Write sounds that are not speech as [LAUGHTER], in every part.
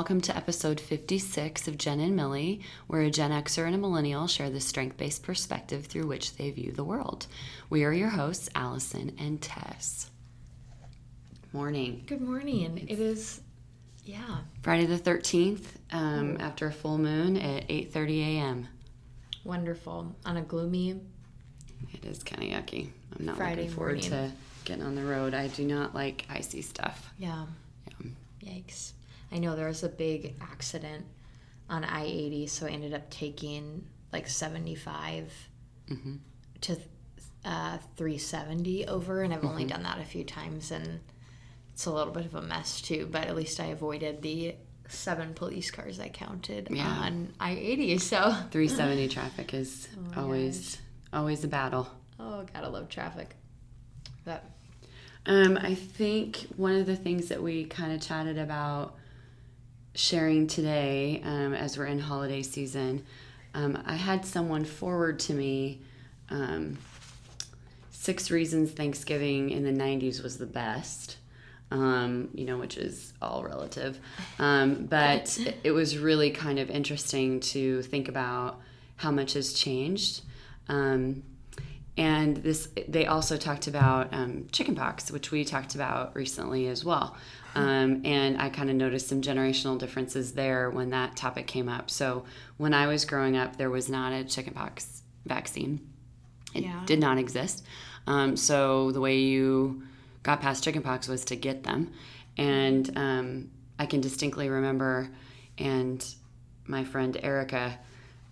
Welcome to episode 56 of Jen and Millie, where a Gen Xer and a millennial share the strength based perspective through which they view the world. We are your hosts, Allison and Tess. Morning. Good morning. It is, yeah, Friday the 13th, um, after a full moon at 8.30 a.m. wonderful. On a gloomy, It is kind of yucky. I'm not Friday looking forward morning. to getting on the road. I do not like icy stuff. yeah, Yeah. yikes. I know there was a big accident on I 80, so I ended up taking like 75 hmm to uh, 370 over, and I've only done that a few times, and it's a little bit of a mess too, but at least I avoided the seven police cars I counted Yeah. on I 80, so. [LAUGHS] 370 traffic is Oh always always a battle. Oh, gotta love traffic. But Um, I think one of the things that we kind of chatted about sharing today um, as we're in holiday season, um, I had someone forward to me um, six reasons Thanksgiving in the 90s was the best. Um, you know, which is all relative. Um, but [LAUGHS] it was really kind of interesting to think about how much has changed. Um, and this, they also talked about um, chickenpox, which we talked about recently as well. Um, and I kind of noticed some generational differences there when that topic came up. So when I was growing up, there was not a chickenpox vaccine. It Yeah. did not exist. Um, so the way you got past chickenpox was to get them. And um, I can distinctly remember, and my friend Erica,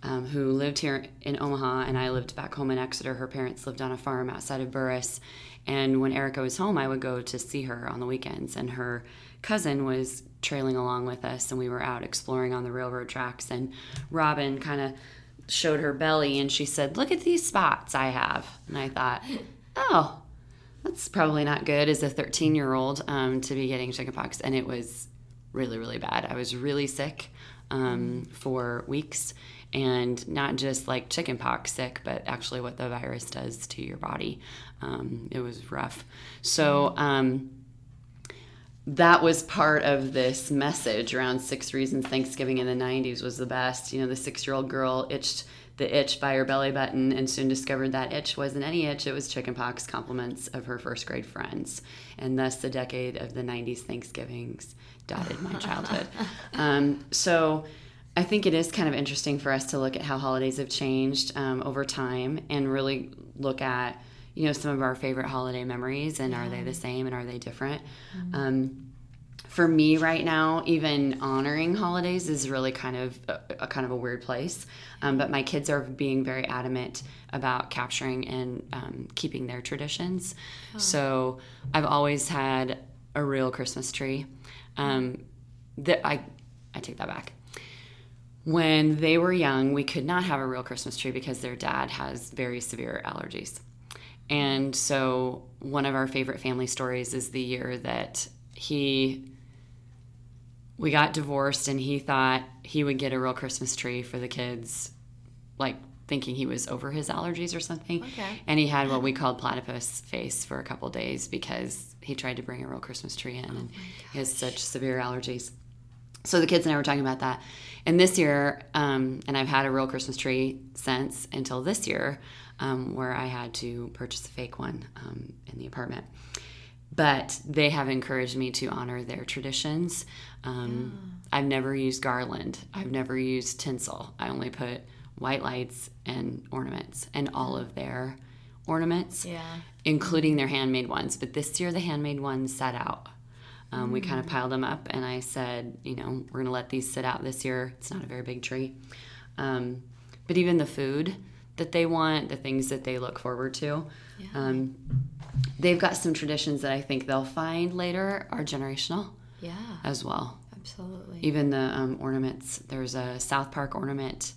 um, who lived here in Omaha, and I lived back home in Exeter. Her parents lived on a farm outside of Burris. And when Erica was home, I would go to see her on the weekends. And her cousin was trailing along with us, and we were out exploring on the railroad tracks. And Robin kind of showed her belly, and she said, Look at these spots I have. And I thought, Oh, that's probably not good as a 13 year old um, to be getting chickenpox. And it was really, really bad. I was really sick um, for weeks and not just like chickenpox sick, but actually what the virus does to your body. Um, it was rough. So, um, that was part of this message around six reasons Thanksgiving in the 90s was the best. You know, the six year old girl itched the itch by her belly button and soon discovered that itch wasn't any itch, it was chickenpox compliments of her first grade friends. And thus the decade of the 90s Thanksgivings dotted my childhood. [LAUGHS] um, so I think it is kind of interesting for us to look at how holidays have changed um, over time and really look at you know some of our favorite holiday memories and are they the same and are they different? Um, for me right now even honoring holidays is really kind of a, a kind of a weird place. Um, but my kids are being very adamant about capturing and um, keeping their traditions. So i've always had a real christmas tree. Um, that i i take that back when they were young, we could not have a real Christmas tree because their dad has very severe allergies. And so, one of our favorite family stories is the year that he we got divorced and he thought he would get a real Christmas tree for the kids like thinking he was over his allergies or something. Okay. And he had what we called platypus face for a couple days because he tried to bring a real Christmas tree in and oh he has such severe allergies. So the kids and I were talking about that. And this year, um, and I've had a real Christmas tree since until this year, um, where I had to purchase a fake one um, in the apartment. But they have encouraged me to honor their traditions. Um, I've never used garland. I've never used tinsel. I only put white lights and ornaments, and all of their ornaments, yeah. including their handmade ones. But this year, the handmade ones sat out. Um, we kind of piled them up, and I said, you know, we're going to let these sit out this year. It's not a very big tree. Um, but even the food that they want, the things that they look forward to, um, they've got some traditions that I think they'll find later are generational Yeah. as well. Absolutely. Even the um, ornaments. There's a South Park ornament.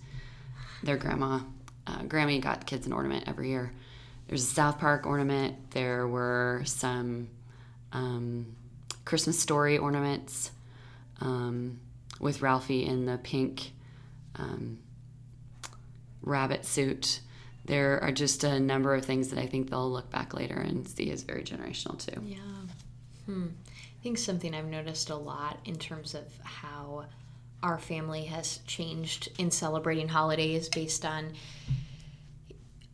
Their grandma, uh, Grammy got kids an ornament every year. There's a South Park ornament. There were some um, Christmas story ornaments um, with Ralphie in the pink um, rabbit suit. There are just a number of things that I think they'll look back later and see as very generational too. Yeah. Hmm. I think something I've noticed a lot in terms of how our family has changed in celebrating holidays based on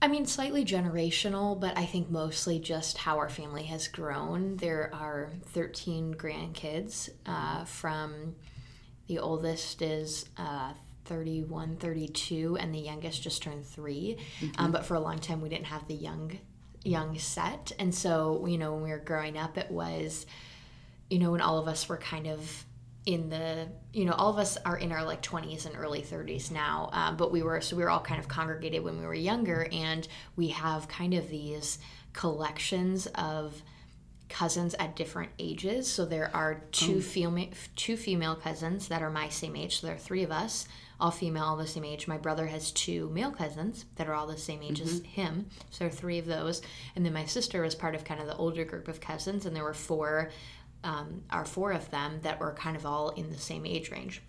I mean, slightly generational, but I think mostly just how our family has grown. There are 13 grandkids. Uh, from the oldest is uh, 31, 32, and the youngest just turned 3 mm-hmm. um, but for a long time, we didn't have the young young set, and so you know when we were growing up, it was, you know, when all of us were kind of in the you know all of us are in our like 20s and early 30s now um, but we were so we were all kind of congregated when we were younger and we have kind of these collections of cousins at different ages so there are two oh. female two female cousins that are my same age so there are three of us all female all the same age my brother has two male cousins that are all the same age mm-hmm. as him so there are three of those and then my sister was part of kind of the older group of cousins and there were four um, are four of them that were kind of all in the same age range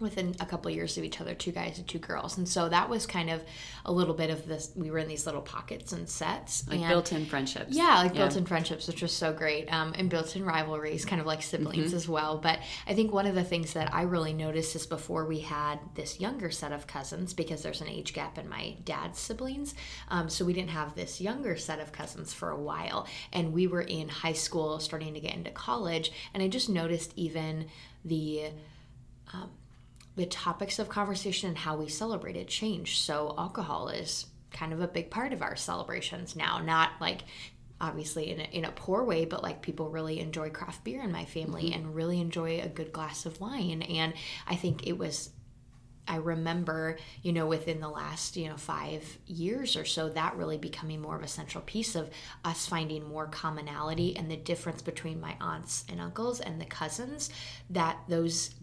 within a couple of years of each other two guys and two girls and so that was kind of a little bit of this we were in these little pockets and sets like and, built-in friendships yeah like yeah. built-in friendships which was so great um, and built-in rivalries kind of like siblings mm-hmm. as well but i think one of the things that i really noticed is before we had this younger set of cousins because there's an age gap in my dad's siblings um, so we didn't have this younger set of cousins for a while and we were in high school starting to get into college and i just noticed even the um, the topics of conversation and how we celebrate it change. So alcohol is kind of a big part of our celebrations now, not like obviously in a, in a poor way, but like people really enjoy craft beer in my family mm-hmm. and really enjoy a good glass of wine. And I think it was I remember, you know, within the last, you know, five years or so, that really becoming more of a central piece of us finding more commonality and the difference between my aunts and uncles and the cousins, that those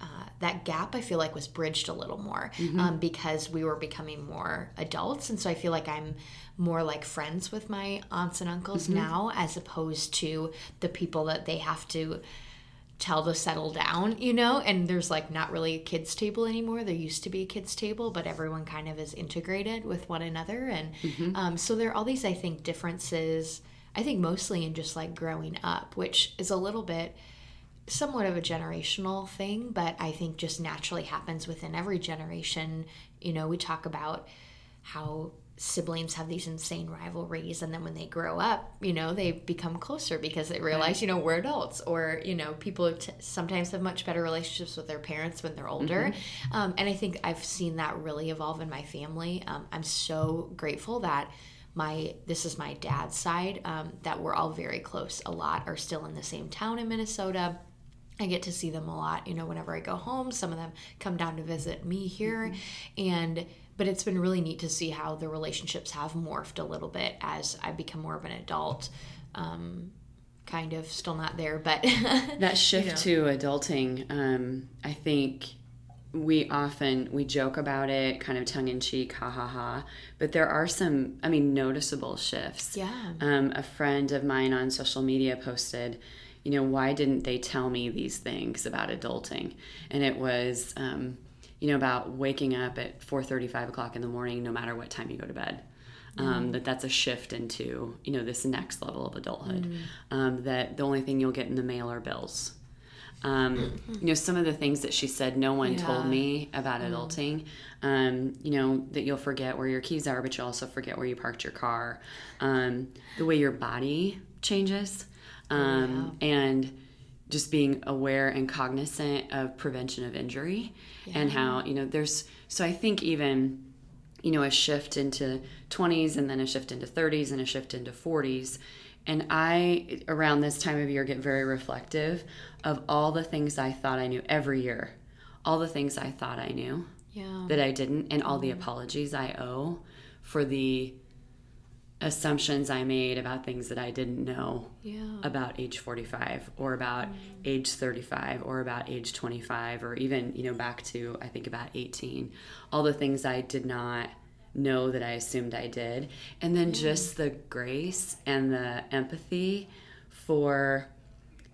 uh, that gap I feel like was bridged a little more mm-hmm. um, because we were becoming more adults. And so I feel like I'm more like friends with my aunts and uncles mm-hmm. now as opposed to the people that they have to tell to settle down, you know? And there's like not really a kids' table anymore. There used to be a kids' table, but everyone kind of is integrated with one another. And mm-hmm. um, so there are all these, I think, differences. I think mostly in just like growing up, which is a little bit somewhat of a generational thing, but I think just naturally happens within every generation. You know, we talk about how siblings have these insane rivalries and then when they grow up you know they become closer because they realize you know we're adults or you know people t- sometimes have much better relationships with their parents when they're older mm-hmm. um, and i think i've seen that really evolve in my family um, i'm so grateful that my this is my dad's side um, that we're all very close a lot are still in the same town in minnesota I get to see them a lot, you know, whenever I go home. Some of them come down to visit me here. Mm-hmm. And, but it's been really neat to see how the relationships have morphed a little bit as I become more of an adult. Um, kind of still not there, but [LAUGHS] that shift you know. to adulting, um, I think we often we joke about it kind of tongue in cheek ha ha ha but there are some i mean noticeable shifts yeah um, a friend of mine on social media posted you know, why didn't they tell me these things about adulting? And it was, um, you know, about waking up at 4.30, 5 o'clock in the morning, no matter what time you go to bed. Um, mm. that that's a shift into you know this next level of adulthood mm. um, that the only thing you'll get in the mail are bills um, you know some of the things that she said no one yeah. told me about mm. adulting um, you know that you'll forget where your keys are but you also forget where you parked your car um, the way your body changes um, yeah. and just being aware and cognizant of prevention of injury yeah. and how you know there's so i think even you know a shift into 20s and then a shift into 30s and a shift into 40s and i around this time of year get very reflective of all the things i thought i knew every year all the things i thought i knew yeah. that i didn't and all the mm-hmm. apologies i owe for the assumptions I made about things that I didn't know yeah. about age 45 or about mm. age 35 or about age 25 or even, you know, back to I think about 18. All the things I did not know that I assumed I did. And then just the grace and the empathy for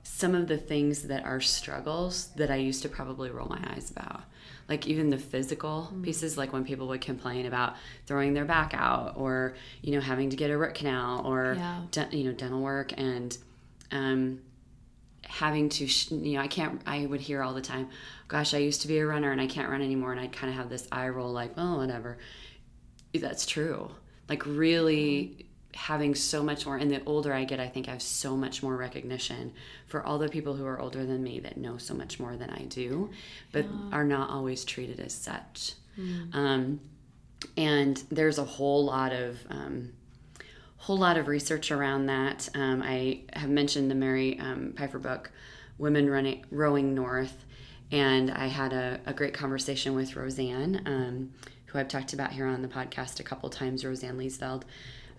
some of the things that are struggles that I used to probably roll my eyes about like even the physical mm-hmm. pieces like when people would complain about throwing their back out or you know having to get a root canal or yeah. de- you know dental work and um having to, sh- you know, I can't, I would hear all the time, gosh, I used to be a runner and I can't run anymore. And I'd kind of have this eye roll like, well, whatever. That's true. Like, really having so much more and the older i get i think i have so much more recognition for all the people who are older than me that know so much more than i do but yeah. are not always treated as such mm. um, and there's a whole lot of um, whole lot of research around that um, i have mentioned the mary um, pipher book women running rowing north and i had a, a great conversation with roseanne um, who i've talked about here on the podcast a couple times roseanne Liesveld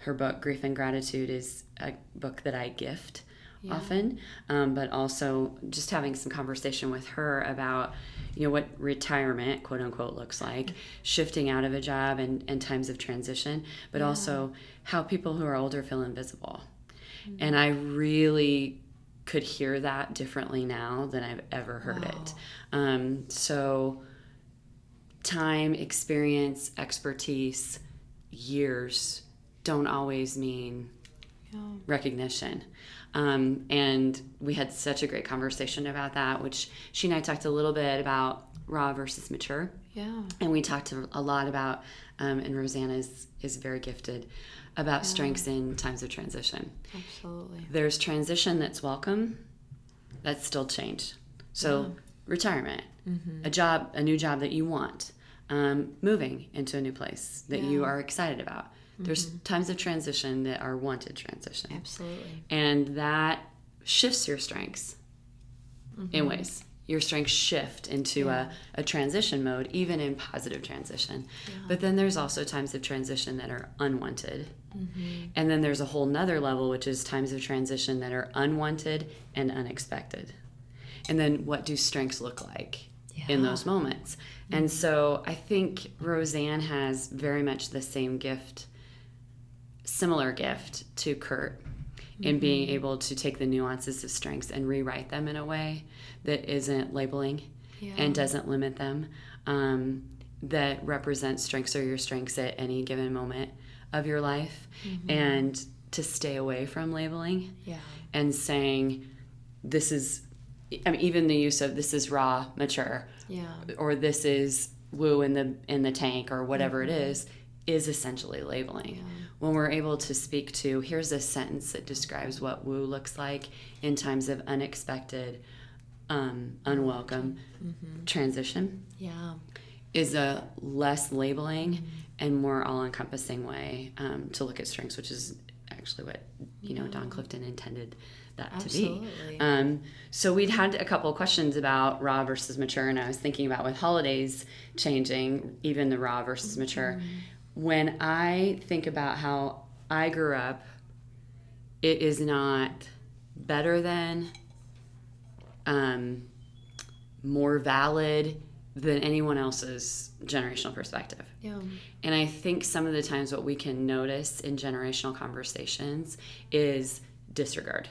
her book grief and gratitude is a book that i gift yeah. often um, but also just having some conversation with her about you know what retirement quote unquote looks like shifting out of a job and, and times of transition but yeah. also how people who are older feel invisible mm-hmm. and i really could hear that differently now than i've ever heard wow. it um, so time experience expertise years don't always mean yeah. recognition. Um, and we had such a great conversation about that, which she and I talked a little bit about raw versus mature. Yeah. And we talked a lot about, um, and Rosanna is, is very gifted, about yeah. strengths in times of transition. Absolutely. There's transition that's welcome, that's still change. So, yeah. retirement, mm-hmm. a job, a new job that you want, um, moving into a new place that yeah. you are excited about. There's mm-hmm. times of transition that are wanted transition. Absolutely. And that shifts your strengths mm-hmm. in ways. Your strengths shift into yeah. a, a transition mode, even in positive transition. Yeah. But then there's also times of transition that are unwanted. Mm-hmm. And then there's a whole nother level, which is times of transition that are unwanted and unexpected. And then what do strengths look like yeah. in those moments? And mm-hmm. so I think Roseanne has very much the same gift similar gift to Kurt in mm-hmm. being able to take the nuances of strengths and rewrite them in a way that isn't labeling yeah. and doesn't limit them, um, that represents strengths or your strengths at any given moment of your life, mm-hmm. and to stay away from labeling yeah. and saying, this is, I mean, even the use of this is raw, mature, yeah. or this is woo in the in the tank or whatever mm-hmm. it is is essentially labeling. Yeah. When we're able to speak to, here's a sentence that describes what woo looks like in times of unexpected, um, unwelcome mm-hmm. transition. Yeah. Is a less labeling mm-hmm. and more all encompassing way um, to look at strengths, which is actually what, you yeah. know, Don Clifton intended that Absolutely. to be. Um, so we'd had a couple of questions about raw versus mature, and I was thinking about with holidays changing, even the raw versus mm-hmm. mature when I think about how I grew up, it is not better than, um, more valid than anyone else's generational perspective. Yeah. And I think some of the times what we can notice in generational conversations is disregard.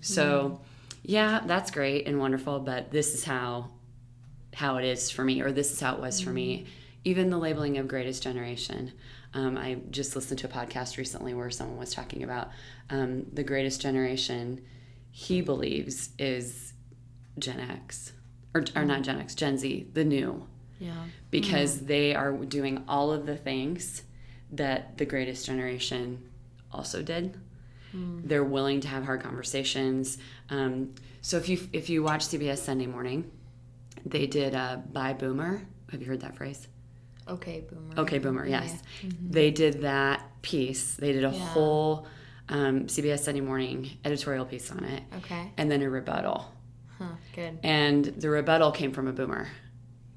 So, yeah, that's great and wonderful, but this is how how it is for me or this is how it was mm-hmm. for me mm even the labeling of greatest generation. Um, I just listened to a podcast recently where someone was talking about um, the greatest generation he believes is Gen X, or, or not Gen X, Gen Z, the new. Yeah. Because mm. they are doing all of the things that the greatest generation also did. Mm. They're willing to have hard conversations. Um, so if you if you watch CBS Sunday Morning, they did a "Bye Boomer." Have you heard that phrase? Okay, Boomer. Okay, Boomer. Yes, yeah. mm-hmm. they did that piece. They did a yeah. whole um, CBS Sunday Morning editorial piece on it. Okay. And then a rebuttal. Huh. Good. And the rebuttal came from a Boomer.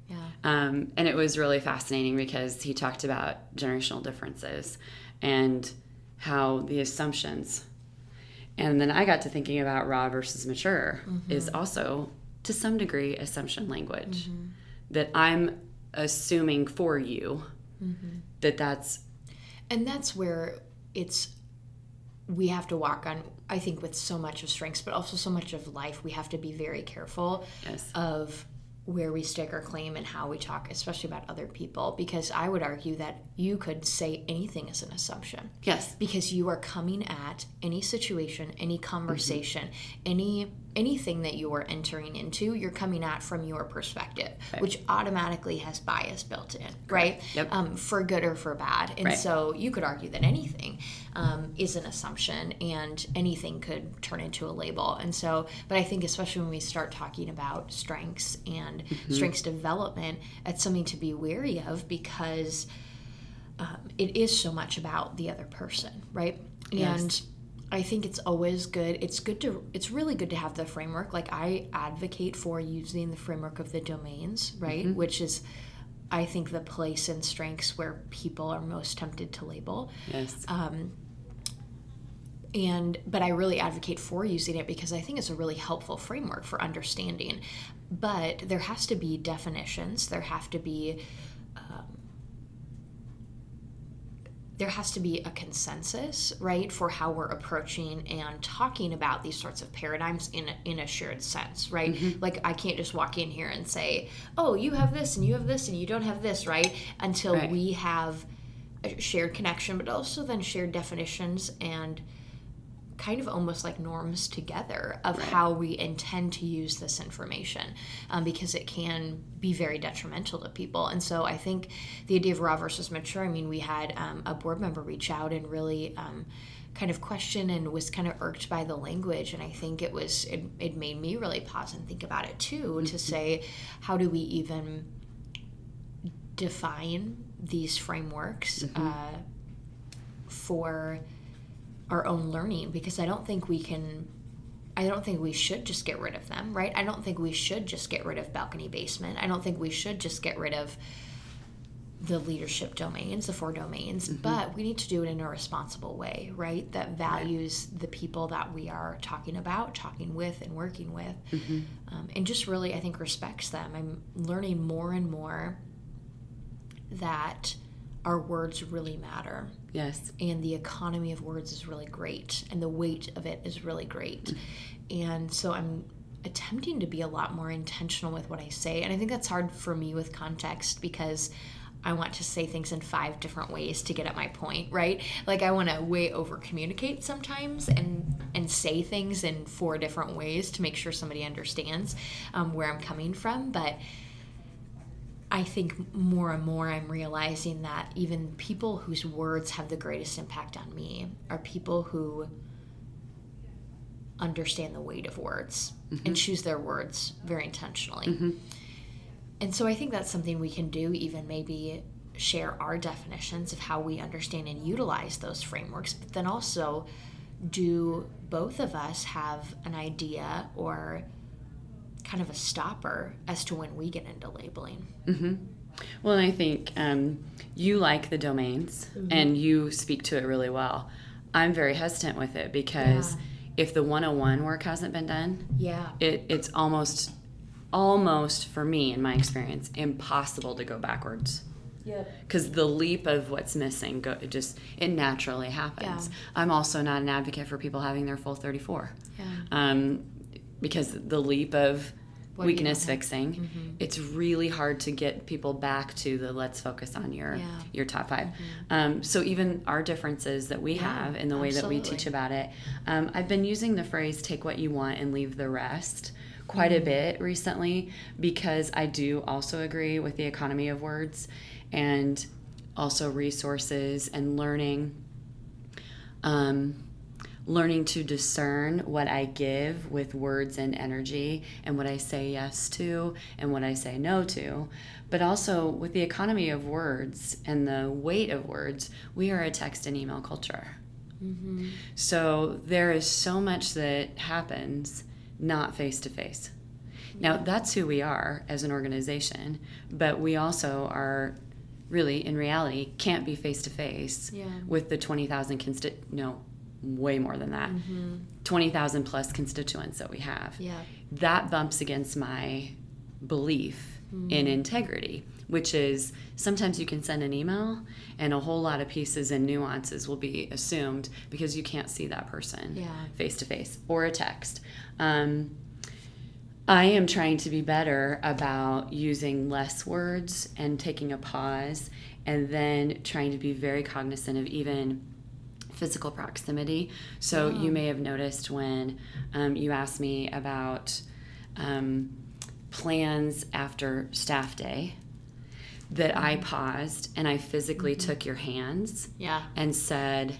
Yeah. Um, and it was really fascinating because he talked about generational differences and how the assumptions. And then I got to thinking about raw versus mature mm-hmm. is also to some degree assumption language. Mm-hmm. That I'm assuming for you mm-hmm. that that's and that's where it's we have to walk on i think with so much of strengths but also so much of life we have to be very careful yes. of where we stake our claim and how we talk especially about other people because i would argue that you could say anything as an assumption yes because you are coming at any situation any conversation mm-hmm. any anything that you are entering into, you're coming at from your perspective, Right. which automatically has bias built in, right? Yep. Um, for good or for bad. And Right. so you could argue that anything um, is an assumption and anything could turn into a label. And so, but I think especially when we start talking about strengths and Mm-hmm. strengths development, it's something to be wary of because um, it is so much about the other person, right? Yes. And I think it's always good. It's good to. It's really good to have the framework. Like I advocate for using the framework of the domains, right? Mm-hmm. Which is, I think, the place and strengths where people are most tempted to label. Yes. Um, and but I really advocate for using it because I think it's a really helpful framework for understanding. But there has to be definitions. There have to be um, there has to be a consensus, right, for how we're approaching and talking about these sorts of paradigms in a, in a shared sense, right? Mm-hmm. Like I can't just walk in here and say, "Oh, you have this and you have this and you don't have this," right? Until Right. we have a shared connection, but also then shared definitions and kind of almost like norms together of how we intend to use this information um, because it can be very detrimental to people. And so I think the idea of raw versus mature, I mean, we had um, a board member reach out and really. Um, kind of question and was kind of irked by the language and i think it was it, it made me really pause and think about it too to say how do we even define these frameworks uh, for our own learning because I don't think we can I don't think we should just get rid of them, right? I don't think we should just get rid of balcony basement. I don't think we should just get rid of the leadership domains, the four domains, but we need to do it in a responsible way, right? That values the people that we are talking about, talking with, and working with, um, and just really, I think, respects them. I'm learning more and more that our words really matter Yes. and the economy of words is really great and the weight of it is really great and so i'm attempting to be a lot more intentional with what i say and i think that's hard for me with context because i want to say things in five different ways to get at my point right like i want to way over communicate sometimes and and say things in four different ways to make sure somebody understands um, where i'm coming from but I think more and more I'm realizing that even people whose words have the greatest impact on me are people who understand the weight of words and mm-hmm. choose their words very intentionally. Mm-hmm. And so I think that's something we can do, even maybe share our definitions of how we understand and utilize those frameworks, but then also do both of us have an idea or kind of a stopper as to when we get into labeling? Well, and I think um, you like the domains Mm-hmm. and you speak to it really well. I'm very hesitant with it because Yeah. if the 101 work hasn't been done, Yeah. it, it's almost, almost for me in my experience, impossible to go backwards. Yep. Because the leap of what's missing, go, it just it naturally happens. Yeah. I'm also not an advocate for people having their full 34, Yeah. um, because the leap of What weakness fixing, it's really hard to get people back to the let's focus on your Yeah. Mm-hmm. your top 5 Um, so even our differences that we Yeah, have in the way that we teach about it, um, I've been using the phrase "take what you want and leave the rest." Quite a bit recently because I do also agree with the economy of words and also resources and learning um, learning to discern what I give with words and energy and what I say yes to and what I say no to. But also with the economy of words and the weight of words, we are a text and email culture. Mm-hmm. So there is so much that happens not face to face. Now, that's who we are as an organization, but we also are really, in reality, can't be face to face with the 20,000 consti- no, way more than that. 20,000 plus constituents that we have. Yeah. That bumps against my belief in integrity, which is sometimes you can send an email and a whole lot of pieces and nuances will be assumed because you can't see that person face to face or a text. Um, I am trying to be better about using less words and taking a pause and then trying to be very cognizant of even physical proximity. So you may have noticed when um, you asked me about um, plans after staff day that I paused and I physically took your hands Yeah. and said,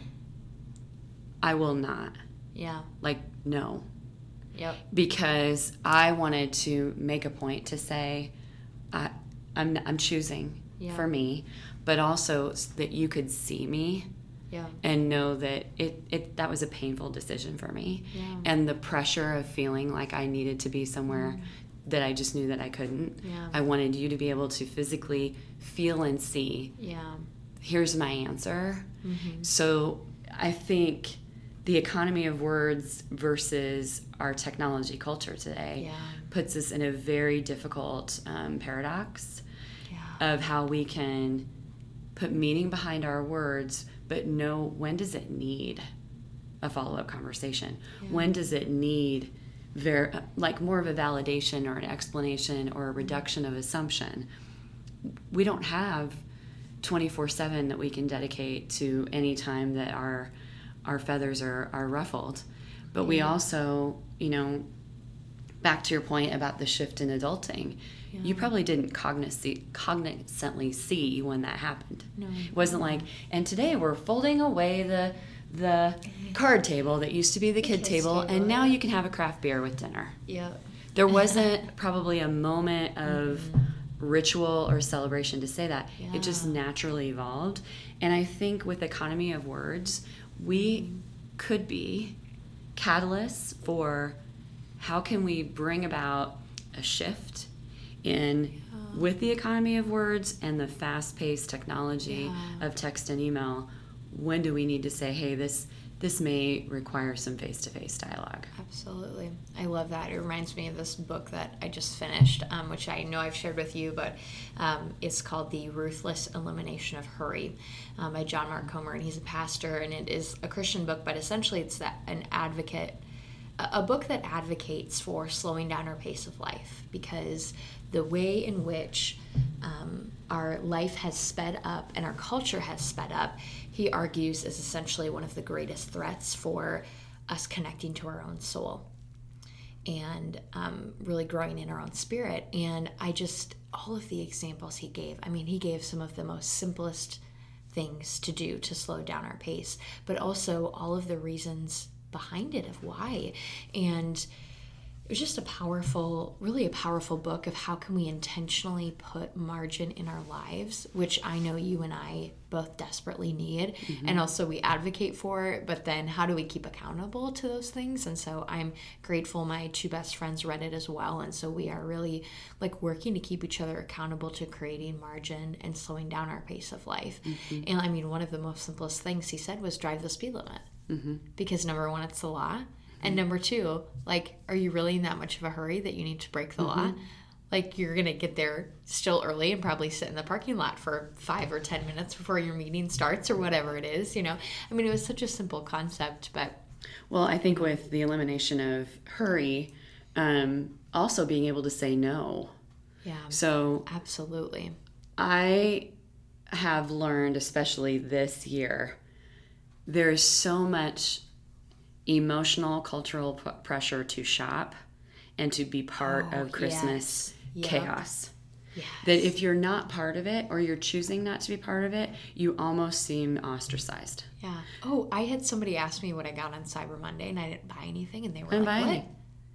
I will not. Yeah. Like, no. Yep. Because I wanted to make a point to say, I, I'm, I'm choosing Yeah. for me, but also that you could see me Yeah. and know that it, it that was a painful decision for me Yeah. and the pressure of feeling like i needed to be somewhere that i just knew that i couldn't Mm. Yeah. i wanted you to be able to physically feel and see Yeah. here's my answer Mm-hmm. so i think the economy of words versus our technology culture today Yeah. puts us in a very difficult um, paradox Yeah. of how we can put meaning behind our words, but know when does it need a follow up conversation? When does it need ver- like more of a validation or an explanation or a reduction of assumption? We don't have 24 7 that we can dedicate to any time that our our feathers are, are ruffled. But we also, you know, back to your point about the shift in adulting, you probably didn't cogniz- cognizantly see when that happened. No. It wasn't like, and today we're folding away the the card table that used to be the kid table, table, and now you can have a craft beer with dinner. Yep. There [LAUGHS] wasn't probably a moment of mm-hmm. ritual or celebration to say that. Yeah. It just naturally evolved. And I think with economy of words, we mm-hmm. could be catalysts for how can we bring about a shift in with the economy of words and the fast-paced technology Yeah. of text and email when do we need to say hey this this may require some face-to-face dialogue Absolutely. I love that. It reminds me of this book that I just finished, um, which I know I've shared with you, but um, it's called The Ruthless Elimination of Hurry um, by John Mark Comer. And he's a pastor, and it is a Christian book, but essentially it's that an advocate, a, book that advocates for slowing down our pace of life because the way in which um, our life has sped up and our culture has sped up, he argues, is essentially one of the greatest threats for us connecting to our own soul and um, really growing in our own spirit. And I just, all of the examples he gave, I mean, he gave some of the most simplest things to do to slow down our pace, but also all of the reasons behind it of why. And it was just a powerful really a powerful book of how can we intentionally put margin in our lives which i know you and i both desperately need mm-hmm. and also we advocate for but then how do we keep accountable to those things? And so i'm grateful my two best friends read it as well. And so we are really like working to keep each other accountable to creating margin and slowing down our pace of life. Mm-hmm. And i mean one of the most simplest things he said was drive the speed limit because number one it's the law. And number two like are you really in that much of a hurry that you need to break the law? Like you're gonna get there still early and probably sit in the parking lot for five or ten minutes before your meeting starts or whatever it is you know? I mean it was such a simple concept but Well, I think with the elimination of hurry, um, also being able to say no. yeah. So absolutely. I have learned, especially this year, there's so much emotional, cultural p- pressure to shop and to be part Oh, of Christmas yes. Chaos. yeah That if you're not part of it or you're choosing not to be part of it, you almost seem ostracized. yeah oh i had somebody ask me what i got on cyber monday and i didn't buy anything and they were I like buy what any.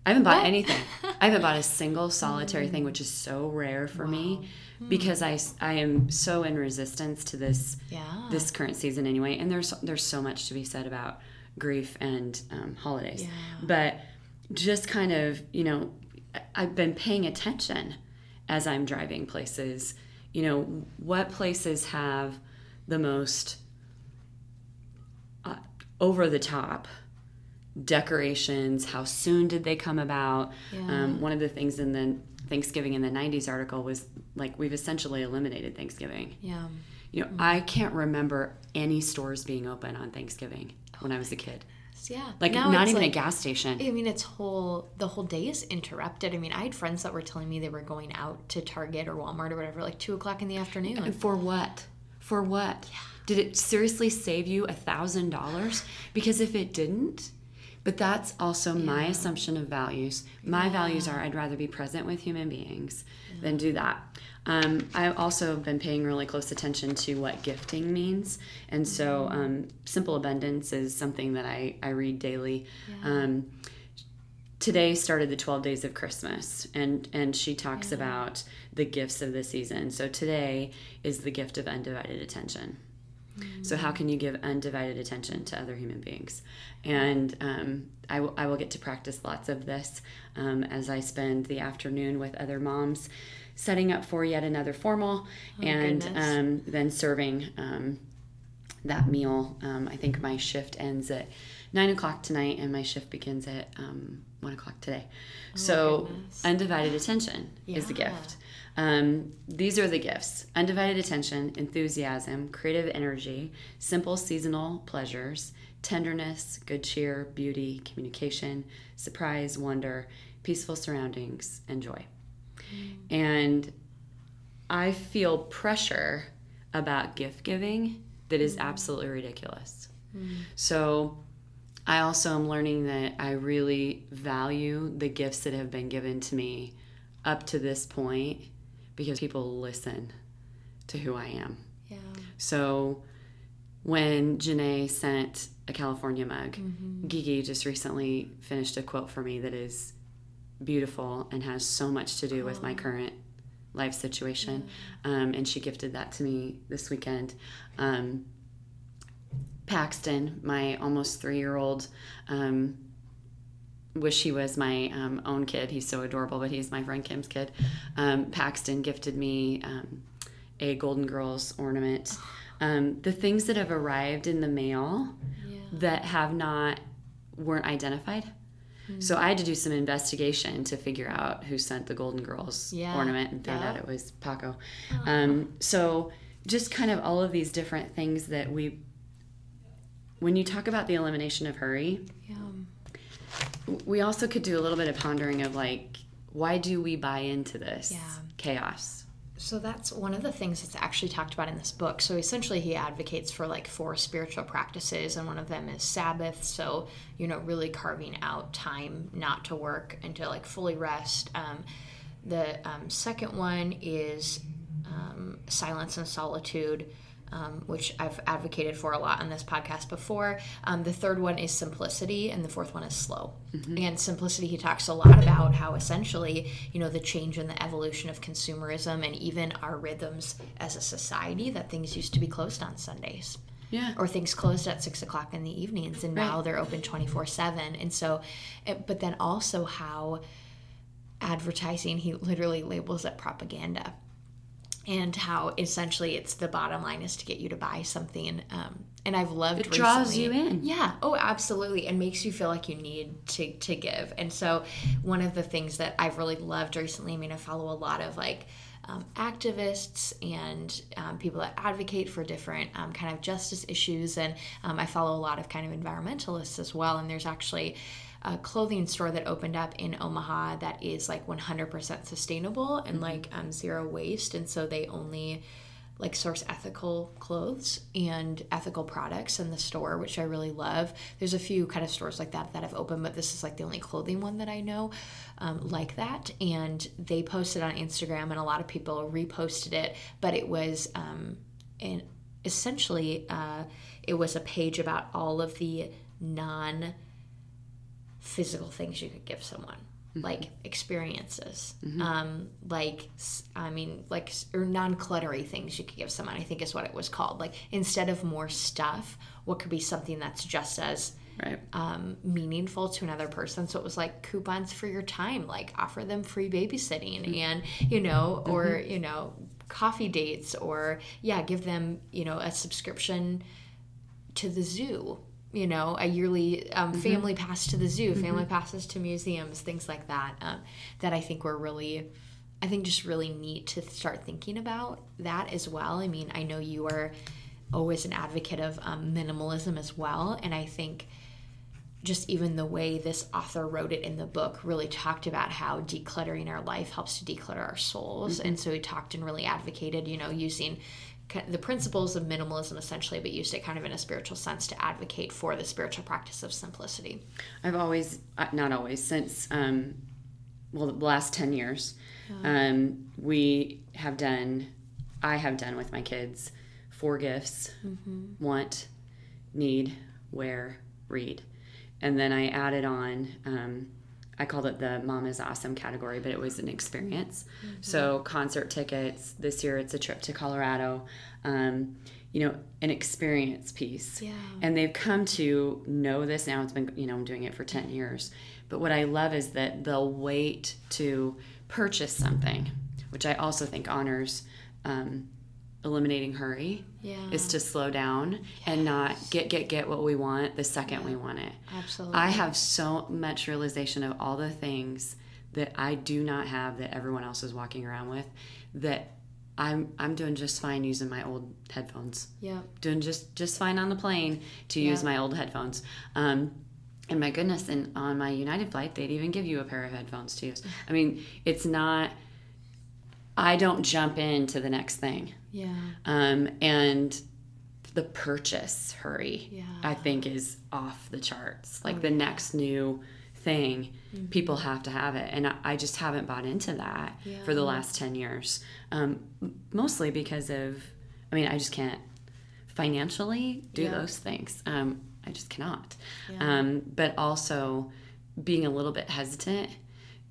I haven't bought anything. I haven't bought a [LAUGHS] single solitary thing, mm. which is so rare for me because I, I am so in resistance to this yeah this current season anyway. And there's there's so much to be said about grief and um, holidays, Yeah. but just kind of you know I've been paying attention as I'm driving places. You know what places have the most uh, over the top decorations how soon did they come about Yeah. um, one of the things in the thanksgiving in the 90s article was like we've essentially eliminated thanksgiving yeah you know i can't remember any stores being open on thanksgiving when i was a kid yeah like Now not even like- a gas station I mean, it's whole the whole day is interrupted. I mean, I had friends that were telling me they were going out to Target or Walmart or whatever, like two o'clock in the afternoon. and for what for what Yeah. Did it seriously save you a thousand dollars? Because if it didn't, but that's also my assumption of values. My values are I'd rather be present with human beings than do that. Um, I also have been paying really close attention to what gifting means. And so, Mm-hmm. um, Simple Abundance is something that I, I read daily. Um, today started the 12 days of christmas and and she talks about the gifts of the season so today is the gift of undivided attention so how can you give undivided attention to other human beings and um, I, will, get to practice lots of this um, as i spend the afternoon with other moms setting up for yet another formal and um, then serving um, that meal. Um, I think my shift ends at nine o'clock tonight, and my shift begins at um, one o'clock today. so, goodness. undivided attention is the gift. Um, these are the gifts undivided attention, enthusiasm, creative energy, simple seasonal pleasures, tenderness, good cheer, beauty, communication, surprise, wonder, peaceful surroundings, and joy. And I feel pressure about gift giving that is absolutely ridiculous. So I also am learning that I really value the gifts that have been given to me up to this point because people listen to who I am. Yeah. So when Janae sent a California mug, Gigi just recently finished a quote for me that is beautiful and has so much to do with my current life situation. Um, and she gifted that to me this weekend. Um, Paxton, my almost three year old, um, wish he was my um, own kid. He's so adorable, but he's my friend Kim's kid. Um, Paxton gifted me um, a Golden Girls ornament. Um, the things that have arrived in the mail Yeah. that have not weren't identified. So I had to do some investigation to figure out who sent the Golden Girls Yeah. ornament and found Yeah. out it was Paco. Um, so just kind of all of these different things that we, when you talk about the elimination of hurry, Yeah. We also could do a little bit of pondering of like, why do we buy into this Yeah. chaos? So that's one of the things that's actually talked about in this book. So essentially, he advocates for like four spiritual practices, and one of them is Sabbath. So you know, really carving out time not to work and to like fully rest. Um, the um, second one is um, silence and solitude. Um, which I've advocated for a lot on this podcast before. Um, the third one is simplicity, and the fourth one is slow. And simplicity, he talks a lot about how essentially, you know, the change in the evolution of consumerism and even our rhythms as a society that things used to be closed on Sundays Yeah. or things closed at six o'clock in the evenings and now Right. they're open 24 7 and so it, but then also how advertising he literally labels it propaganda and how essentially it's the bottom line is to get you to buy something um, and i've loved It draws recently- you in. yeah oh absolutely and makes you feel like you need to, to give and so one of the things that i've really loved recently i mean i follow a lot of like um, activists and um, people that advocate for different um, kind of justice issues and um, i follow a lot of kind of environmentalists as well and there's actually a clothing store that opened up in Omaha that is like 100% sustainable and like um, zero waste. And so they only like source ethical clothes and ethical products in the store, which I really love. There's a few kind of stores like that that have opened, but this is like the only clothing one that I know um, like that. And they posted on Instagram, and a lot of people reposted it, but it was um, and essentially uh, it was a page about all of the non physical things you could give someone like experiences. Um like i mean like or non-cluttery things you could give someone i think is what it was called. Like instead of more stuff what could be something that's just as Right. um, meaningful to another person. So it was like coupons for your time, like offer them free babysitting and, you know, or, you know, coffee dates or, yeah, give them, you know, a subscription to the zoo, you know, a yearly um, family pass to the zoo, family passes to museums, things like that, um, that I think were really. I think just really neat to start thinking about that as well. I mean, I know you are always an advocate of um, minimalism as well, and I think just even the way this author wrote it in the book really talked about how decluttering our life helps to declutter our souls and so he talked and really advocated you know using the principles of minimalism essentially, but used it kind of in a spiritual sense to advocate for the spiritual practice of simplicity. I've always, uh, not always, since um, well, the last ten years, yeah. um, we have done. I have done with my kids four gifts: mm-hmm. want, need, wear, read, and then I added on. Um, I called it the Mom is Awesome category, but it was an experience. Mm-hmm. So, concert tickets. This year it's a trip to Colorado. Um, you know, an experience piece. Yeah. And they've come to know this now. It's been, you know, I'm doing it for 10 years. But what I love is that they'll wait to purchase something, which I also think honors um, eliminating hurry yeah. is to slow down yes. and not get get get what we want the second yeah. we want it absolutely i have so much realization of all the things that i do not have that everyone else is walking around with that i'm i'm doing just fine using my old headphones yeah doing just just fine on the plane to yeah. use my old headphones um and my goodness and on my united flight they'd even give you a pair of headphones to use [LAUGHS] i mean it's not I don't jump into the next thing. Yeah. Um, and the purchase hurry, yeah. I think, is off the charts. Like oh, the yeah. next new thing, mm-hmm. people have to have it. And I, I, just haven't bought into that yeah. for the last 10 years. Um, mostly because of, I mean, I just can't financially do those things. Um, I just cannot. Um, but also being a little bit hesitant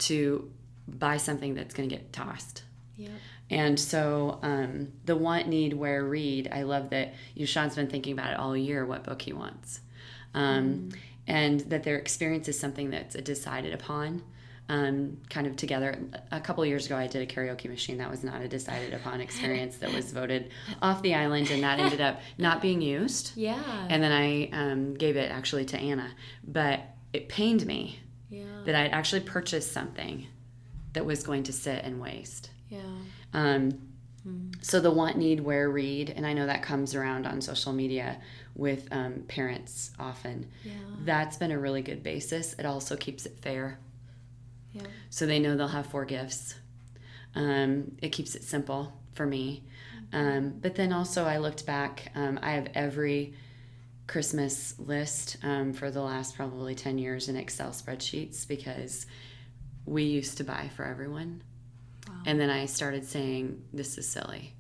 to buy something that's going to get tossed. Yeah. And so um, the want, need, wear, read. I love that Yushan's been thinking about it all year. What book he wants, um, mm. and that their experience is something that's decided upon. Um, kind of together. A couple years ago, I did a karaoke machine that was not a decided upon experience that was voted off the island, and that ended up not being used. [LAUGHS] Yeah. And then I um, gave it actually to Anna, but it pained me yeah. that I'd actually purchased something that was going to sit and waste. Yeah. Um, mm-hmm. So the want, need, wear, read, and I know that comes around on social media with um, parents often. Yeah. That's been a really good basis. It also keeps it fair. Yeah. So they know they'll have four gifts. Um, it keeps it simple for me. Mm-hmm. Um, but then also, I looked back. Um, I have every Christmas list um, for the last probably 10 years in Excel spreadsheets because we used to buy for everyone. And then I started saying, this is silly.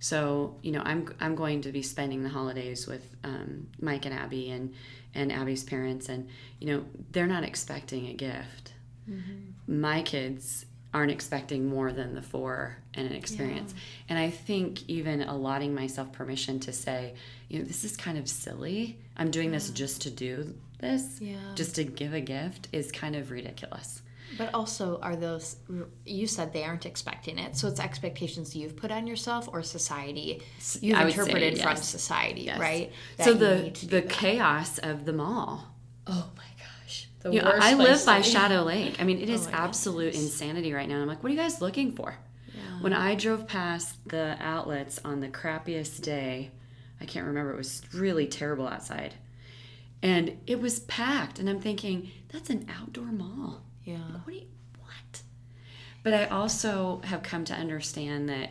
So, you know, I'm, I'm going to be spending the holidays with um, Mike and Abby and, and Abby's parents. And, you know, they're not expecting a gift. Mm-hmm. My kids aren't expecting more than the four and an experience. Yeah. And I think even allotting myself permission to say, you know, this is kind of silly. I'm doing yeah. this just to do this, yeah. just to give a gift is kind of ridiculous. But also, are those you said they aren't expecting it? So it's expectations you've put on yourself or society you've interpreted yes. from society, yes. right? That so the the chaos of the mall. Oh my gosh! The you know, I live by Shadow Lake. I mean, it oh is oh oh absolute goodness. insanity right now. I'm like, what are you guys looking for? Yeah. When I drove past the outlets on the crappiest day, I can't remember. It was really terrible outside, and it was packed. And I'm thinking, that's an outdoor mall. Yeah. What do you what? But I also have come to understand that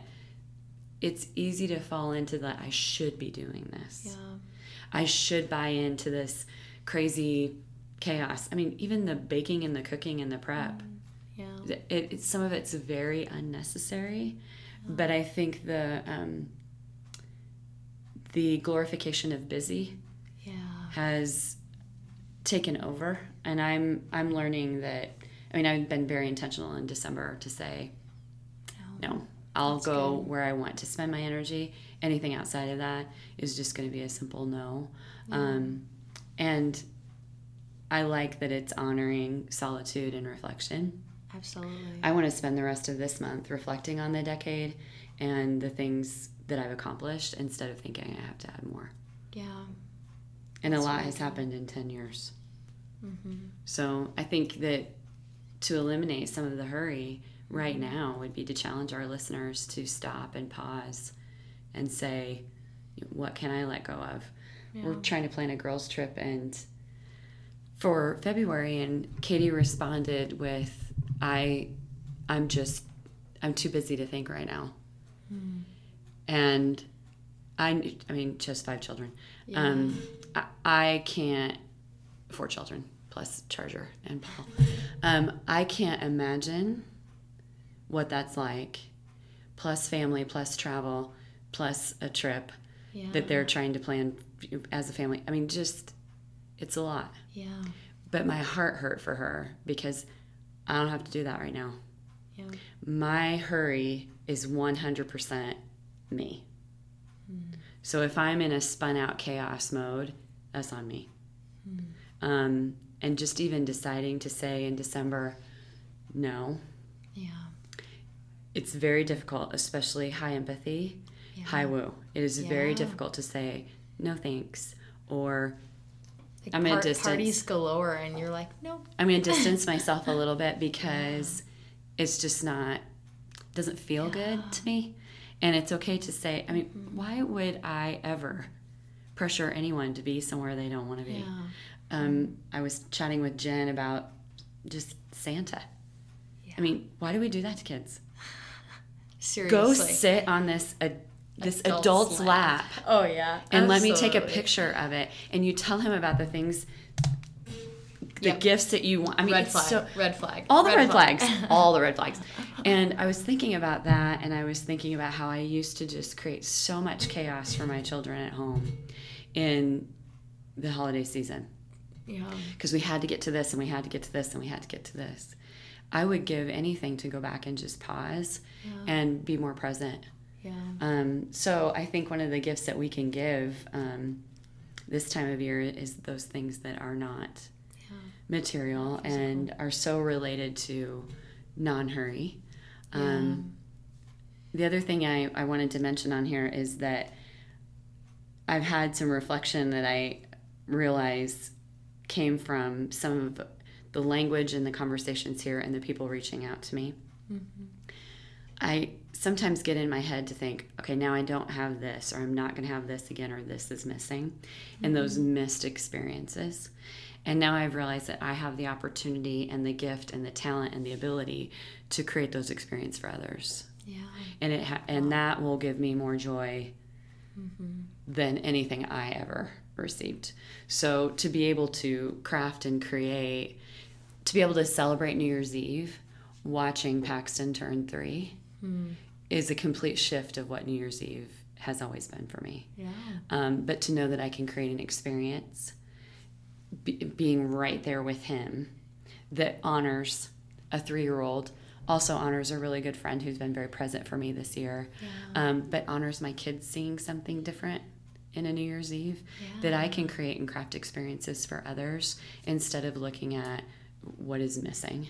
it's easy to fall into the I should be doing this. Yeah. I should buy into this crazy chaos. I mean, even the baking and the cooking and the prep. Mm, yeah. It, it, some of it's very unnecessary, yeah. but I think the um, the glorification of busy yeah. has taken over, and I'm I'm learning that I mean, I've been very intentional in December to say, oh, no, I'll go good. where I want to spend my energy. Anything outside of that is just going to be a simple no. Yeah. Um, and I like that it's honoring solitude and reflection. Absolutely. I want to spend the rest of this month reflecting on the decade and the things that I've accomplished instead of thinking I have to add more. Yeah. And That's a lot has happened in 10 years. Mm-hmm. So I think that to eliminate some of the hurry right now would be to challenge our listeners to stop and pause and say, what can I let go of? Yeah. We're trying to plan a girls' trip and for February and Katie responded with I I'm just I'm too busy to think right now. Mm. And I, I mean, just five children. Um, I, I can't, four children plus Charger and Paul. Um, I can't imagine what that's like, plus family, plus travel, plus a trip Yeah. that they're trying to plan as a family. I mean, just, it's a lot. yeah. But my heart hurt for her because I don't have to do that right now. Yeah. My hurry is 100% me. So if I'm in a spun out chaos mode, that's on me. Um, and just even deciding to say in December, no, Yeah. it's very difficult, especially high empathy, Yeah. high woo. It is very difficult to say no thanks or Like I'm par- distance. parties galore, and you're like, nope. I'm going to distance [LAUGHS] myself a little bit because it's just not doesn't feel good to me. And it's okay to say, I mean, mm-hmm. why would I ever pressure anyone to be somewhere they don't want to be? Um, I was chatting with Jen about just Santa. Yeah. I mean, why do we do that to kids? [LAUGHS] Seriously. Go sit on this uh, this Adult's adult's lap. lap Oh yeah. and let me take a picture of it and you tell him about the things the Yep. gifts that you want i mean Red flag. so red flag. all the red, flags [LAUGHS] all the red flags and i was thinking about that and i was thinking about how i used to just create so much chaos for my children at home in the holiday season yeah. because we had to get to this and we had to get to this and we had to get to this i would give anything to go back and just pause and be more present Yeah. um, so I think one of the gifts that we can give um, this time of year is those things that are not yeah. material and are so related to non-hurry. Um, The other thing I, I wanted to mention on here is that I've had some reflection that I realize came from some of the language and the conversations here and the people reaching out to me. Mm-hmm. I sometimes get in my head to think, okay, now I don't have this, or I'm not going to have this again, or this is missing, and those mm-hmm. missed experiences. And now I've realized that I have the opportunity and the gift and the talent and the ability to create those experiences for others, Yeah. and it ha- and that will give me more joy mm-hmm. than anything I ever received. So to be able to craft and create, to be able to celebrate New Year's Eve, watching Paxton turn three, is a complete shift of what New Year's Eve has always been for me. Yeah. Um, but to know that I can create an experience, be, being right there with him, that honors a three-year-old, also honors a really good friend who's been very present for me this year, um, but honors my kids seeing something different in a New Year's Eve. That I can create and craft experiences for others instead of looking at what is missing,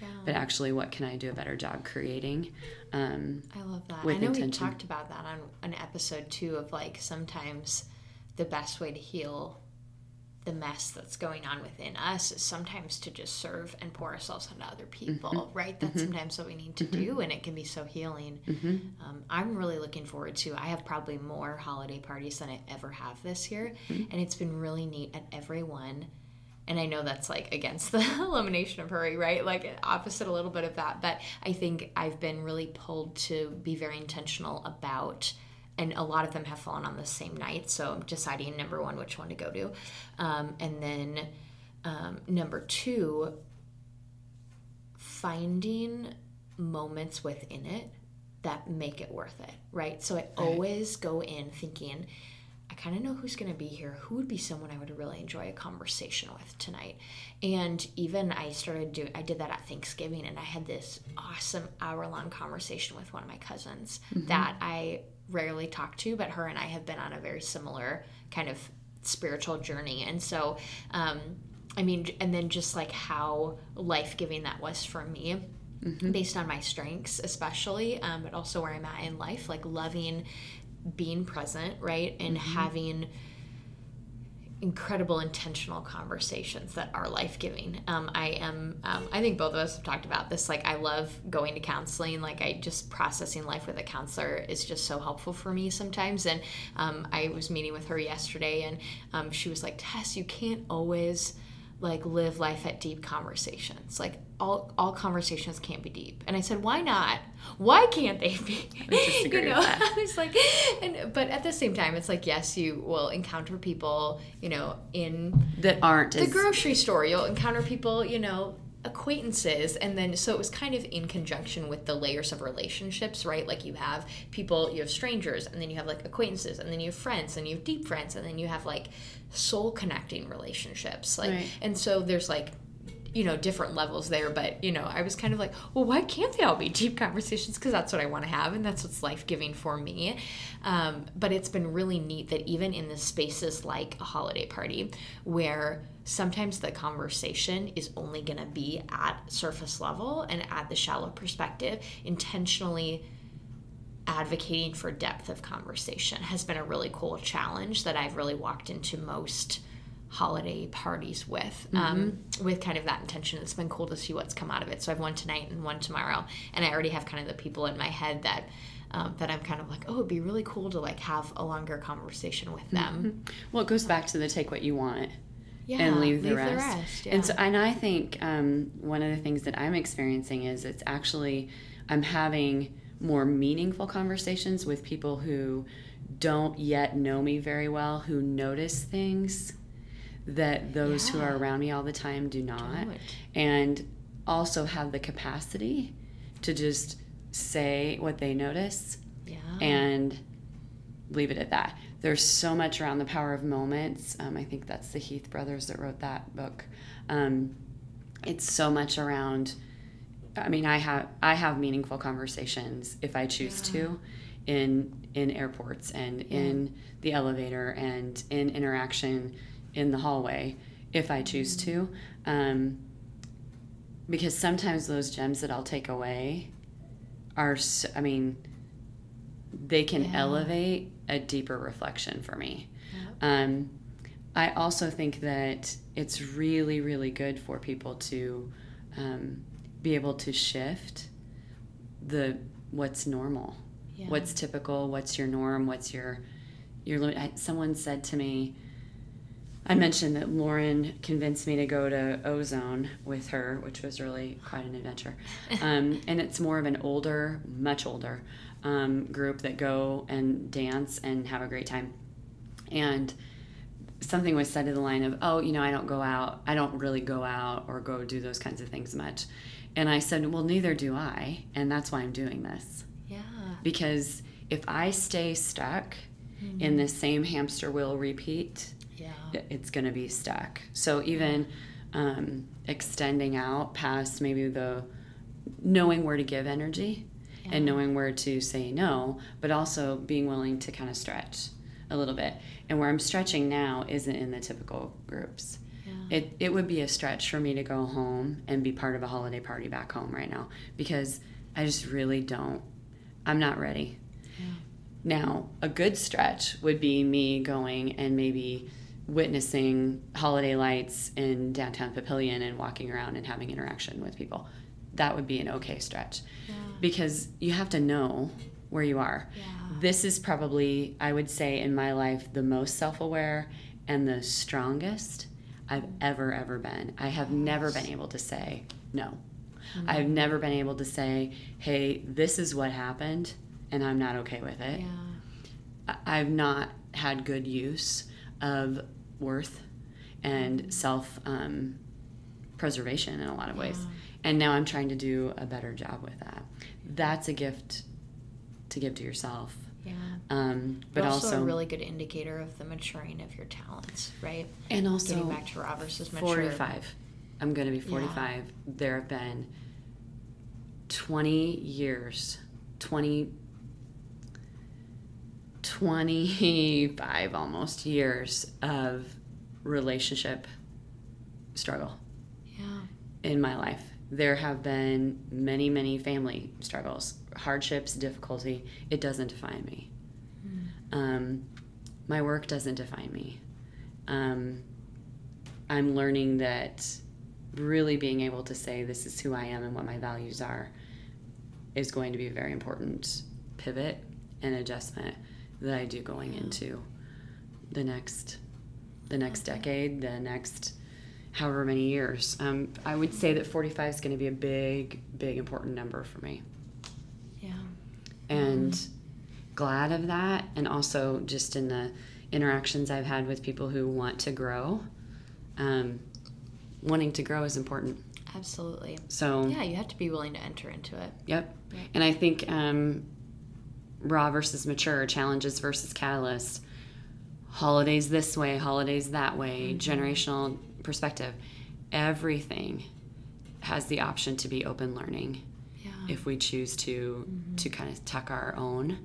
Yeah. but actually what can I do a better job creating. Um, I love that. with I know we intention. talked about that on an episode too of like sometimes the best way to heal the mess that's going on within us is sometimes to just serve and pour ourselves into other people, Mm-hmm. right? That's sometimes what we need to do, and it can be so healing. Mm-hmm. Um, I'm really looking forward to. I have probably more holiday parties than I ever have this year, Mm-hmm. and it's been really neat at every one. And I know that's like against [LAUGHS] the elimination of hurry, right? Like opposite a little bit of that. But I think I've been really pulled to be very intentional about, and a lot of them have fallen on the same night. So I'm deciding number one, which one to go to. Um, and then um, number two, finding moments within it that make it worth it, right? So I always go in thinking, I kind of know who's going to be here. Who would be someone I would really enjoy a conversation with tonight? And even I started doing, I did that at Thanksgiving, and I had this awesome hour long conversation with one of my cousins that I rarely talk to, but her and I have been on a very similar kind of spiritual journey. And so, um, I mean, and then just like how life giving that was for me based on my strengths, especially, um, but also where I'm at in life, like loving being present, right? And having incredible intentional conversations that are life giving. Um, I am, um, I think both of us have talked about this. Like, I love going to counseling. Like, I just processing life with a counselor is just so helpful for me sometimes. And um, I was meeting with her yesterday, and um, she was like, Tess, you can't always like live life at deep conversations. Like all all conversations can't be deep. And I said, why not? Why can't they be? [LAUGHS] You know, I was [LAUGHS] like, and but at the same time, it's like yes, you will encounter people, you know, in that aren't the grocery store. You'll encounter people, you know, acquaintances and then so it was kind of in conjunction with the layers of relationships right? Like you have people you have strangers and then you have like acquaintances and then you have friends and you have deep friends and then you have like soul connecting relationships like right. and so there's like you know different levels there but you know i was kind of like well why can't they all be deep conversations? Because that's what i want to have and that's what's life-giving for me. Um, but it's been really neat that even in the spaces like a holiday party where sometimes the conversation is only going to be at surface level and at the shallow perspective. Intentionally advocating for depth of conversation has been a really cool challenge that i've really walked into most holiday parties with um, mm-hmm. um, with kind of that intention. It's been cool to see what's come out of it. So i've one tonight and one tomorrow and i already have kind of the people in my head that um, that i'm kind of like oh it'd be really cool to like have a longer conversation with them. Mm-hmm. well it goes back to the take what you want yeah, and leave the leave rest. The rest yeah. And so, and I think um, one of the things that I'm experiencing is it's actually I'm having more meaningful conversations with people who don't yet know me very well, who notice things that those yeah. who are around me all the time do not, and also have the capacity to just say what they notice yeah. and leave it at that there's so much around the power of moments. Um, I think that's the Heath brothers that wrote that book. Um, it's so much around. I mean, I have I have meaningful conversations if I choose yeah. to, in in airports and in the elevator and in interaction in the hallway if I choose mm-hmm. to. Um, because sometimes those gems that I'll take away are, so, I mean, they can yeah. elevate a deeper reflection for me. Yeah. Um, I also think that it's really, really good for people to um, be able to shift the what's normal, yeah. what's typical, what's your norm, what's your your limit. Someone said to me, I mentioned that Lauren convinced me to go to Ozone with her, which was really quite an adventure. [LAUGHS] Um, and it's more of an older, much older um, group that go and dance and have a great time. And something was said to the line of, oh, you know, I don't go out, I don't really go out or go do those kinds of things much. And I said, well, neither do I. And that's why I'm doing this. Yeah. Because if I stay stuck mm-hmm. in the same hamster wheel repeat, yeah. it's going to be stuck. So even um, extending out past maybe the knowing where to give energy and knowing where to say no, but also being willing to kind of stretch a little bit. And where I'm stretching now isn't in the typical groups. Yeah. It, it would be a stretch for me to go home and be part of a holiday party back home right now because I just really don't, I'm not ready. Yeah. Now, a good stretch would be me going and maybe witnessing holiday lights in downtown Papillion and walking around and having interaction with people. That would be an okay stretch. Yeah because you have to know where you are. Yeah. This is probably, I would say, in my life, the most self aware and the strongest I've ever, ever been. I have yes. never been able to say no. Mm-hmm. I've never been able to say, hey, this is what happened, and I'm not okay with it. Yeah. I've not had good use of worth and mm-hmm. self um, preservation in a lot of ways. Yeah. And now I'm trying to do a better job with that that's a gift to give to yourself. Yeah. Um, but also, also, a really good indicator of the maturing of your talents, right? And also getting back to Robert's mature. Forty-five. I'm going to be forty-five. Yeah. There have been twenty years, 20, 25 almost years of relationship struggle. In my life there have been many, many family struggles, hardships, difficulty. It doesn't define me. Mm. Um, my work doesn't define me. Um, I'm learning that really being able to say this is who I am and what my values are is going to be a very important pivot and adjustment that I do going into the next the next decade, the next however many years. Um, I would say that 45 is going to be a big, big, important number for me. Yeah. And glad of that. And also just in the interactions I've had with people who want to grow, um, wanting to grow is important. Absolutely. So, Yeah, you have to be willing to enter into it. yep. And I think um, raw versus mature, challenges versus catalyst, holidays this way, holidays that way, generational perspective, everything has the option to be open learning Yeah. if we choose to to kind of tuck our own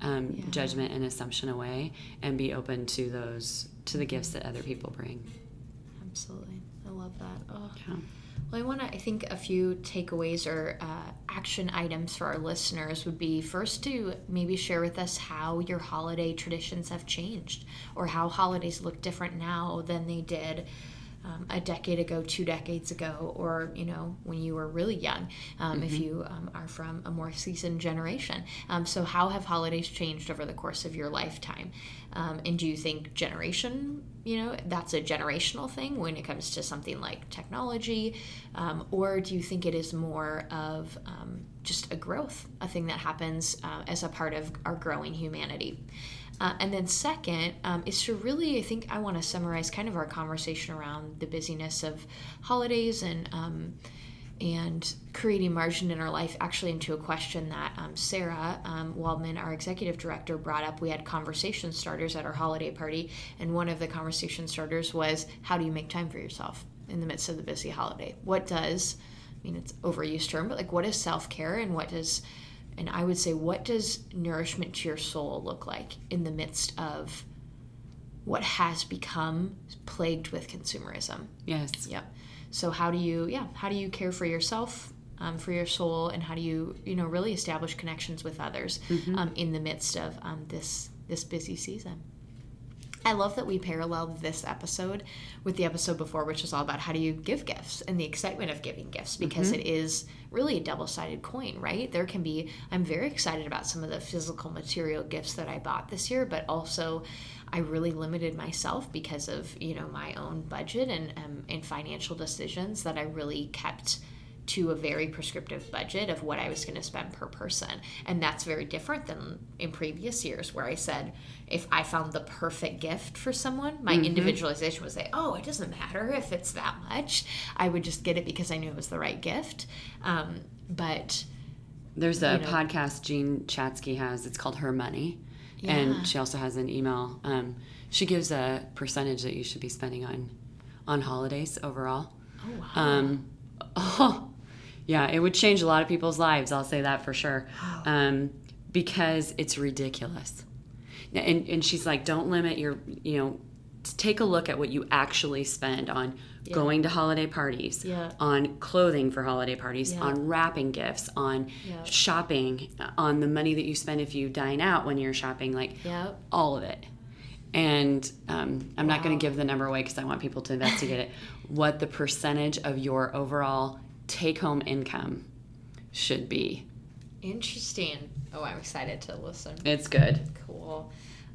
um, Yeah. judgment and assumption away and be open to those to the gifts that other people bring. Absolutely. I love that. Oh. Yeah. Well, I want to, I think a few takeaways or uh, action items for our listeners would be first to maybe share with us how your holiday traditions have changed or how holidays look different now than they did. Um, a decade ago, two decades ago, or you know when you were really young, um, if you um, are from a more seasoned generation. Um, so, how have holidays changed over the course of your lifetime? Um, and do you think generation, you know, that's a generational thing when it comes to something like technology, um, or do you think it is more of um, just a growth, a thing that happens uh, as a part of our growing humanity? Uh, and then second um, is to really, I think I want to summarize kind of our conversation around the busyness of holidays and um, and creating margin in our life actually into a question that um, Sarah um, Waldman, our executive director, brought up. We had conversation starters at our holiday party, and one of the conversation starters was how do you make time for yourself in the midst of the busy holiday? What does, I mean, it's overused term, but like what is self care and what does and I would say, what does nourishment to your soul look like in the midst of what has become plagued with consumerism? Yes. Yep. So how do you, yeah, how do you care for yourself, um, for your soul, and how do you, you know, really establish connections with others um, in the midst of um, this this busy season? I love that we paralleled this episode with the episode before, which is all about how do you give gifts and the excitement of giving gifts because it is really a double sided coin, right? There can be, I'm very excited about some of the physical material gifts that I bought this year, but also I really limited myself because of, you know, my own budget and, um, and financial decisions that I really kept to a very prescriptive budget of what I was going to spend per person. And that's very different than in previous years where I said, if I found the perfect gift for someone, my individualization would say, oh, it doesn't matter if it's that much. I would just get it because I knew it was the right gift. Um, but There's a You know. podcast Jean Chatzky has. It's called Her Money, Yeah. and she also has an email. Um, she gives a percentage that you should be spending on on holidays overall. oh, wow. Um, [LAUGHS] oh, yeah, it would change a lot of people's lives. I'll say that for sure, um, because it's ridiculous. And and she's like, don't limit your, you know, take a look at what you actually spend on going to holiday parties, Yeah. on clothing for holiday parties, Yeah. on wrapping gifts, on Yeah. shopping, on the money that you spend if you dine out when you're shopping, like all of it. And um, I'm not going to give the number away because I want people to investigate it. [LAUGHS] What the percentage of your overall take home income should be. Interesting. Oh, I'm excited to listen. It's good. Cool.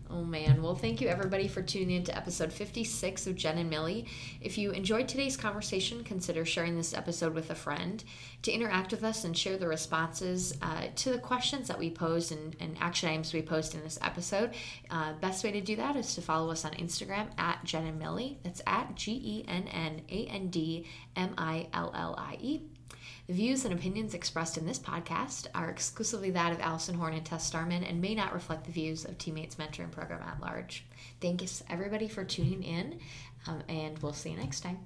Oh man. Well, thank you everybody for tuning in to episode 56 of Gen and Millie. If you enjoyed today's conversation, consider sharing this episode with a friend. To interact with us and share the responses uh, to the questions that we posed and, and action items we posed in this episode, uh, best way to do that is to follow us on Instagram at Gen and Millie. That's at G E N N A N D M I L L I E. The views and opinions expressed in this podcast are exclusively that of Allison Horn and Tess Starman and may not reflect the views of Teammates Mentoring Program at large. Thanks everybody for tuning in, um, and we'll see you next time.